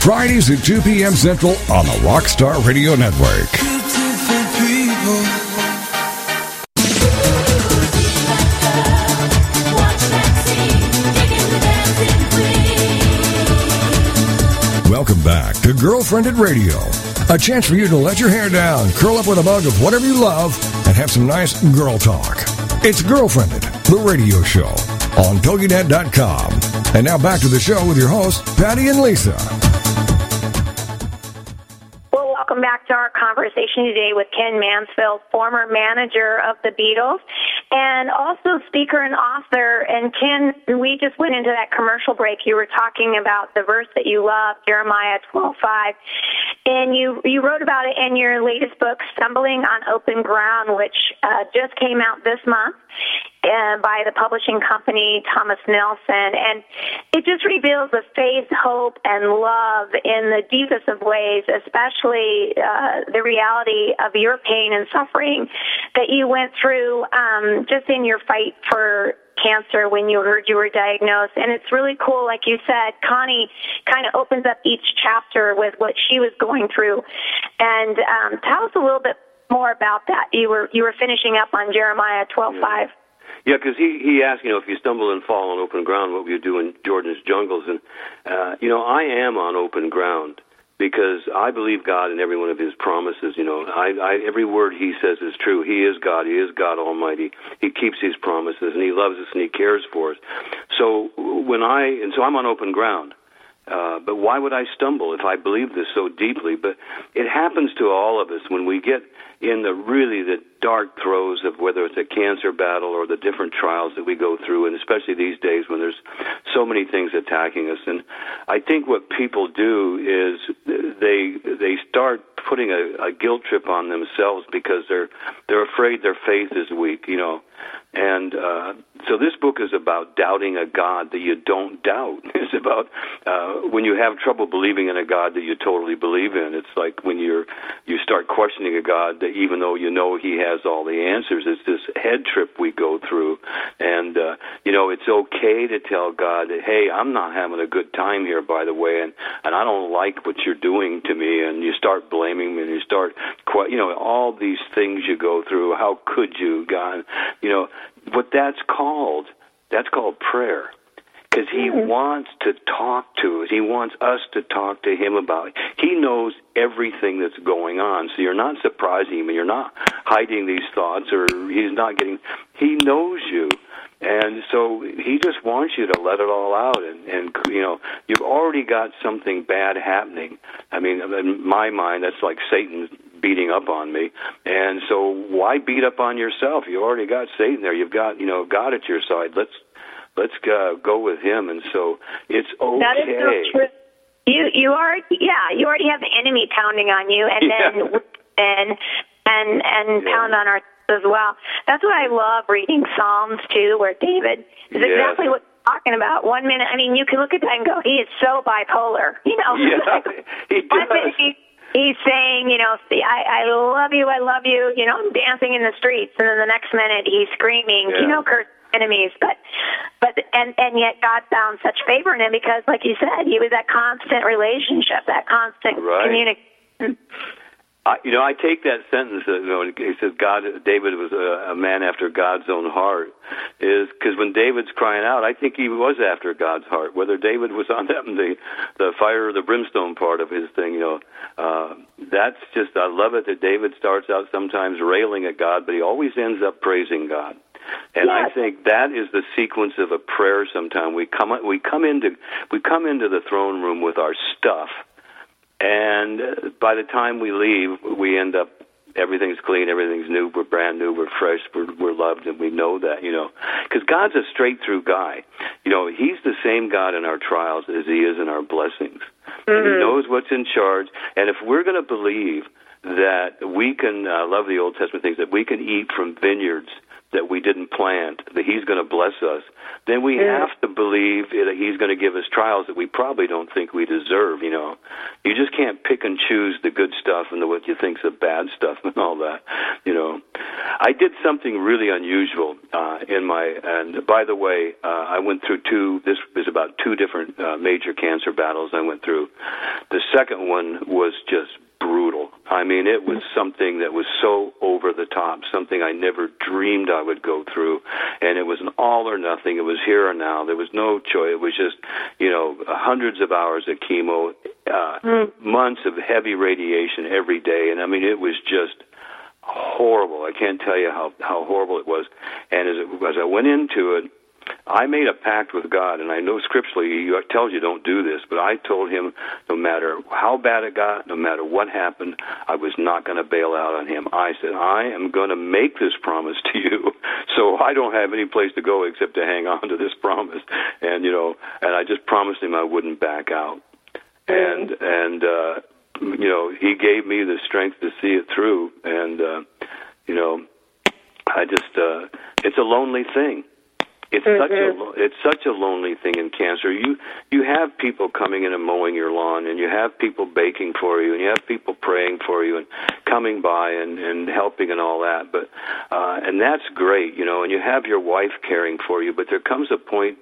Fridays at 2 p.m. Central on the Rockstar Radio Network. Welcome back to Girlfriendit Radio. A chance for you to let your hair down, curl up with a mug of whatever you love, and have some nice girl talk. It's Girlfriendit, the radio show on TogiNet.com. And now back to the show with your hosts, Pattie and Lisa. Our conversation today with Ken Mansfield, former manager of the Beatles and also speaker and author. And Ken, we just went into that commercial break. You were talking about the verse that you love, Jeremiah 12:5, and you you wrote about it in your latest book, Stumbling on Open Ground, which uh, just came out this month uh, by the publishing company Thomas Nelson, and it just reveals the faith, hope, and love in the deepest of ways, especially uh, the reality of your pain and suffering that you went through um, just in your fight for cancer when you heard you were diagnosed. And it's really cool, like you said, Connie kind of opens up each chapter with what she was going through. And um, tell us a little bit more about that. You were you were finishing up on Jeremiah twelve five. Yeah, because he he asked, you know, if you stumble and fall on open ground, what will you do in Jordan's jungles? And uh, you know, I am on open ground because I believe God in every one of His promises. You know, I, I every word He says is true. He is God. He is God Almighty. He keeps His promises, and He loves us, and He cares for us. So when I and so I'm on open ground. Uh, but why would I stumble if I believe this so deeply? But it happens to all of us when we get in the really the dark throes of whether it's a cancer battle or the different trials that we go through, and especially these days when there's so many things attacking us. And I think what people do is they they start putting a, a guilt trip on themselves because they're they're afraid their faith is weak, you know. And uh, so this book is about doubting a God that you don't doubt. It's about uh, when you have trouble believing in a God that you totally believe in. It's like when you're you start questioning a God that even though you know He has all the answers, it's this head trip we go through. And uh, you know, it's okay to tell God hey, I'm not having a good time here, by the way, and and I don't like what you're doing to me. And you start blaming me, and you start, you know, all these things you go through. How could you, God? You know, what that's called, that's called prayer. Because he mm-hmm. wants to talk to us. He wants us to talk to him about it. He knows everything that's going on. So you're not surprising him and you're not hiding these thoughts or he's not getting, he knows you. And so he just wants you to let it all out. And, and you know, you've already got something bad happening. I mean, in my mind, that's like Satan beating up on me. And so why beat up on yourself? You already got Satan there. You've got, you know, God at your side. Let's let's uh, go with him. And so it's okay. That is so true. You you are yeah you already have the enemy pounding on you, and then and and and yeah. pound on our as well. That's what I love reading Psalms too, where David is yes. exactly what talking about. One minute, I mean, you can look at that and go, he is so bipolar. You know, yeah, he does. minute he, he's saying, you know, I, I love you, I love you, you know, I'm dancing in the streets, and then the next minute he's screaming, yeah. you know, curse enemies, but but and and yet God found such favor in him because, like you said, he was that constant relationship, that constant right. communication. I, you know, I take that sentence. Uh, you know, he says God, David was a, a man after God's own heart. Is because when David's crying out, I think he was after God's heart. Whether David was on that the the fire or the brimstone part of his thing, you know, uh, that's just I love it that David starts out sometimes railing at God, but he always ends up praising God. And yes. I think that is the sequence of a prayer. Sometimes we come we come into we come into the throne room with our stuff and by the time we leave, we end up everything's clean, everything's new, we're brand new, we're fresh, we're, we're loved, and we know that, you know. Because God's a straight through guy. You know, He's the same God in our trials as He is in our blessings. Mm-hmm. He knows what's in charge. And if we're going to believe that we can, I uh, love the Old Testament things, that we can eat from vineyards that we didn't plant, that He's going to bless us, then we yeah. have to believe that He's going to give us trials that we probably don't think we deserve. You know, you just can't pick and choose the good stuff and the what you think's the bad stuff and all that. You know, I did something really unusual uh, in my. And by the way, uh, I went through two. This was about two different uh, major cancer battles I went through. The second one was just brutal. I mean, it was something that was so over the top, something I never dreamed I would go through. And it was an all or nothing. It was here or now. There was no choice. It was just, you know, hundreds of hours of chemo, uh, mm. months of heavy radiation every day. And I mean, it was just horrible. I can't tell you how, how horrible it was. And as, it, as I went into it, I made a pact with God, and I know scripturally He tells you don't do this, but I told him no matter how bad it got, no matter what happened, I was not going to bail out on him. I said, I am going to make this promise to you, so I don't have any place to go except to hang on to this promise. And you know, and I just promised him I wouldn't back out. And and uh, you know, he gave me the strength to see it through, and uh, you know, I just uh, it's a lonely thing it's mm-hmm. such a it's such a lonely thing in cancer. You you have people coming in and mowing your lawn, and you have people baking for you, and you have people praying for you, and coming by and and helping and all that. But uh, and that's great, you know. And you have your wife caring for you, but there comes a point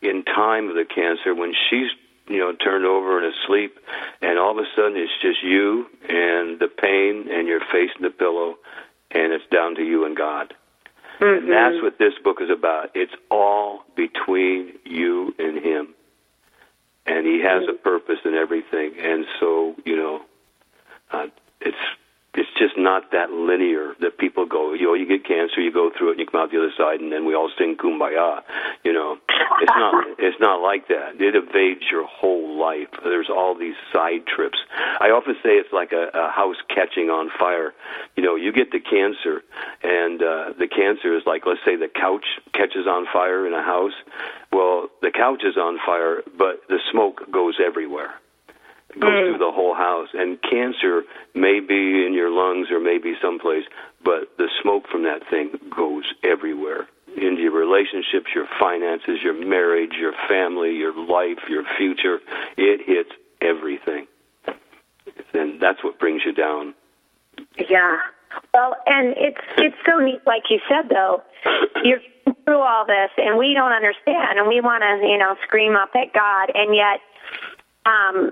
in time of the cancer when she's you know turned over and asleep, and all of a sudden it's just you and the pain, and you're facing the pillow, and it's down to you and God Mm-hmm. And that's what this book is about. It's all between you and him. And he has a purpose in everything. And so, you know, uh, it's it's just not that linear that people go, you know, you get cancer, you go through it, and you come out the other side, and then we all sing kumbaya. You know, it's not it's not like that. It evades your whole life. There's all these side trips. I often say it's like a, a house catching on fire. You know, you get the cancer, and uh, the cancer is like, let's say, the couch catches on fire in a house. Well, the couch is on fire, but the smoke goes everywhere goes mm. through the whole house. And cancer may be in your lungs or maybe someplace, but the smoke from that thing goes everywhere into your relationships, your finances, your marriage, your family, your life, your future. It hits everything. And that's what brings you down. Yeah. Well, and it's it's so neat, like you said, though. You're through all this, and we don't understand, and we want to, you know, scream up at God, and yet, um,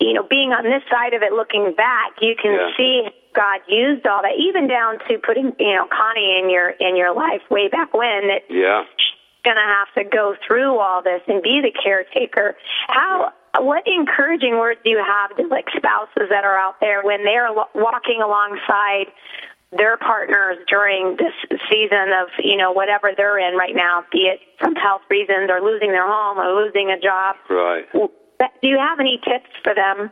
you know, being on this side of it, looking back, you can yeah. see God used all that, even down to putting, you know, Connie in your in your life way back when. That yeah, she's going to have to go through all this and be the caretaker. How? What encouraging words do you have to like spouses that are out there when they're walking alongside their partners during this season of you know whatever they're in right now, be it from health reasons or losing their home or losing a job? Right do you have any tips for them?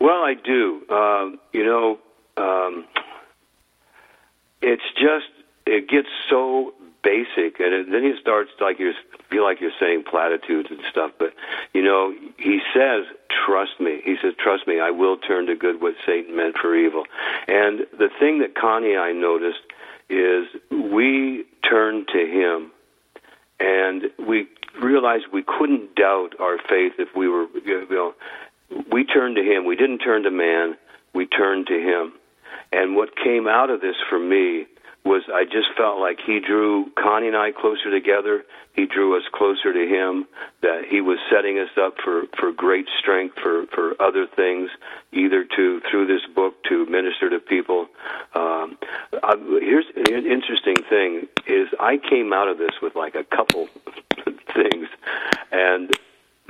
Well, I do. Um, you know, um, it's just it gets so basic, and it, then he starts like you feel like you're saying platitudes and stuff. But you know, he says, "Trust me." He says, "Trust me. I will turn to good what Satan meant for evil." And the thing that Connie and I noticed is we turn to him, and we realized we couldn't doubt our faith if we were, you know, we turned to Him. We didn't turn to man, we turned to Him. And what came out of this for me was I just felt like he drew Connie and I closer together. He drew us closer to him. That he was setting us up for for great strength for for other things, either to through this book to minister to people. Um, I, here's an interesting thing: is I came out of this with like a couple things, and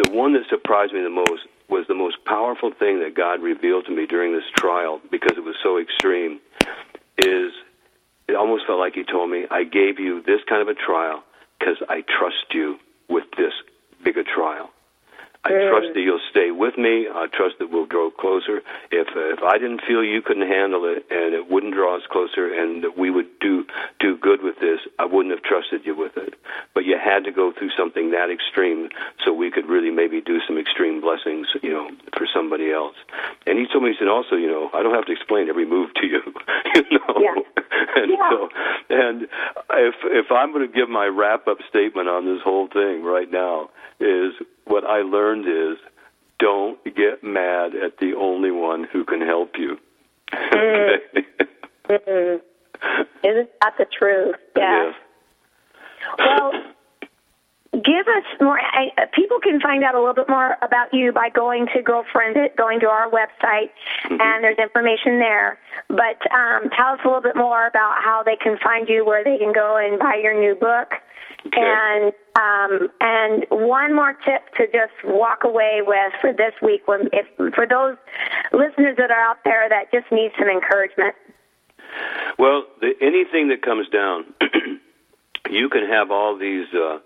the one that surprised me the most was the most powerful thing that God revealed to me during this trial because it was so extreme. Is it almost felt like he told me, I gave you this kind of a trial because I trust you with this bigger trial. I Mm. trust that you'll stay with me. I trust that we'll grow closer. If if I didn't feel you couldn't handle it and it wouldn't draw us closer and that we would do do good with this, I wouldn't have trusted you with it. But you had to go through something that extreme so we could really maybe do some extreme blessings, you know, for somebody else. And he told me, he said also, you know, I don't have to explain every move to you, you know. Yeah. and Yeah. so, and if if I'm going to give my wrap up statement on this whole thing right now, is what I learned is don't get mad at the only one who can help you. okay. Mm. Isn't that the truth? Yeah. Yes. Well, give us more. I, uh, people can find out a little bit more about you by going to Girlfriendit, going to our website, and there's information there. But um, tell us a little bit more about how they can find you, where they can go and buy your new book. Okay. And um, and one more tip to just walk away with for this week, when if for those listeners that are out there that just need some encouragement. Well, the, anything that comes down, you can have all these uh,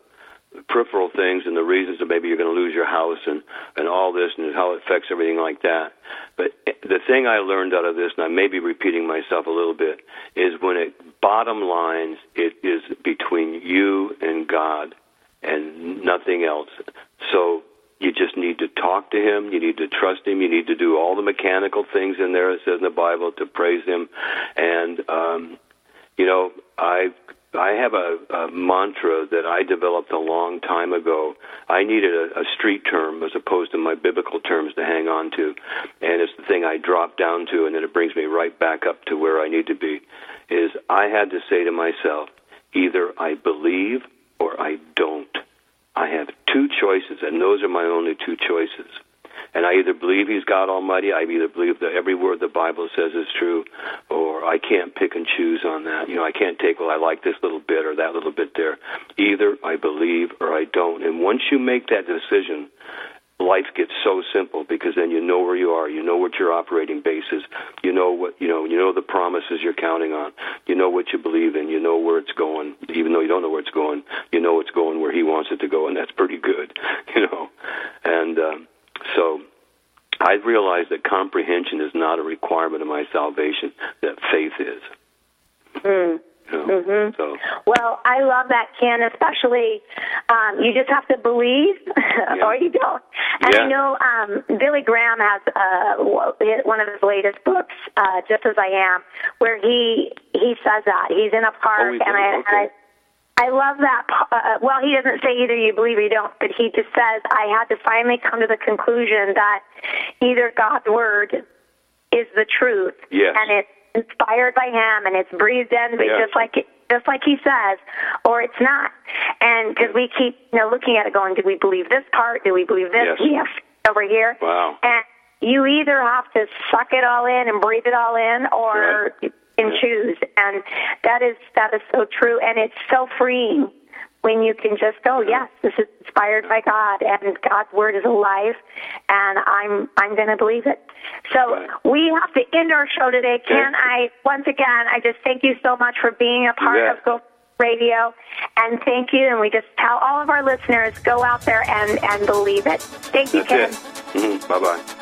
peripheral things and the reasons that maybe you're going to lose your house and and all this and how it affects everything like that. But the thing I learned out of this, and I may be repeating myself a little bit, is when it bottom lines, it is between you and God and nothing else. So you just need to talk to him. You need to trust him. You need to do all the mechanical things in there it says in the Bible to praise him. And um, you know, I I have a, a mantra that I developed a long time ago. I needed a, a street term as opposed to my biblical terms to hang on to, and it's the thing I drop down to, and then it brings me right back up to where I need to be. Is I had to say to myself, either I believe or I don't. I have two choices, and those are my only two choices. And I either believe He's God Almighty, I either believe that every word the Bible says is true, or I can't pick and choose on that. You know, I can't take, well, I like this little bit or that little bit there. Either I believe or I don't. And once you make that decision, life gets so simple because then you know where you are, you know what your operating base is, you know what you know, you know the promises you're counting on, you know what you believe in, you know where it's going, even though you don't know where it's going, you know it's going where he wants it to go, and that's pretty good, you know. And um, so I realized that comprehension is not a requirement of my salvation; that faith is. Mm. You know? Mhm. So Well, I love that, Ken. Especially, um, you just have to believe, or you don't. And Yeah. I know um, Billy Graham has uh, one of his latest books, uh, "Just as I Am," where he he says that he's in a park, Oh, and I. And I. I love that. p- Uh, well, he doesn't say either you believe or you don't, but he just says, I had to finally come to the conclusion that either God's word is the truth, Yes. and it's inspired by Him, and it's breathed in, but Yes. just like just like He says, or it's not. And because we keep, you know, looking at it, going, do we believe this part? Do we believe this? Yes. Yes, over here. Wow. And you either have to suck it all in and breathe it all in, or Right. And choose. And that is that is so true, and it's so freeing when you can just go, yes, this is inspired by God, and God's word is alive, and I'm I'm going to believe it. So Right. we have to end our show today. Ken, I once again, I just thank you so much for being a part Yeah. of Go Radio, and thank you. And we just tell all of our listeners, go out there and and believe it. Thank you, Ken. That's it. hmm Bye bye.